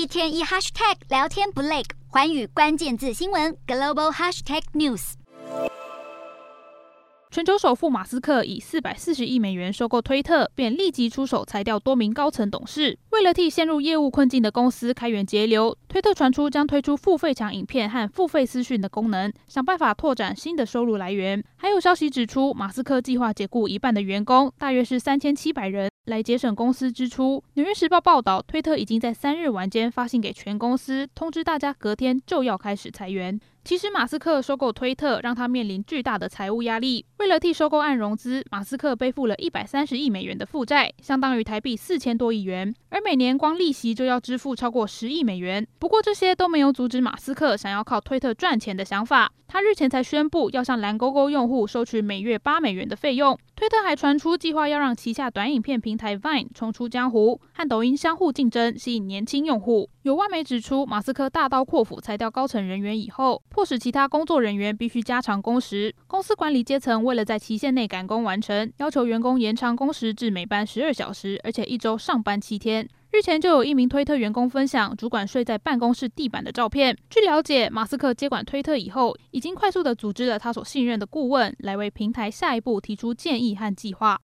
一天一 hashtag 聊天不累，寰宇关键字新闻 global hashtag news。全球首富马斯克以四百四十亿美元收购推特，便立即出手裁掉多名高层董事。为了替陷入业务困境的公司开源节流，推特传出将推出付费抢影片和付费私讯的功能，想办法拓展新的收入来源。还有消息指出，马斯克计划解雇一半的员工，大约是三千七百人，来节省公司支出。纽约时报报道，推特已经在三日晚间发信给全公司，通知大家隔天就要开始裁员。其实，马斯克收购推特让他面临巨大的财务压力。为了替收购案融资，马斯克背负了一百三十亿美元的负债，相当于台币四千多亿元，而每年光利息就要支付超过十亿美元。不过，这些都没有阻止马斯克想要靠推特赚钱的想法。他日前才宣布要向蓝勾勾用户收取每月八美元的费用。推特还传出计划要让旗下短影片平平台 Vine 冲出江湖，和抖音相互竞争，吸引年轻用户。有外媒指出，马斯克大刀阔斧裁掉高层人员以后，迫使其他工作人员必须加长工时。公司管理阶层为了在期限内赶工完成，要求员工延长工时至每班十二小时，而且一周上班七天。日前就有一名推特员工分享主管睡在办公室地板的照片。据了解，马斯克接管推特以后，已经快速地组织了他所信任的顾问，来为平台下一步提出建议和计划。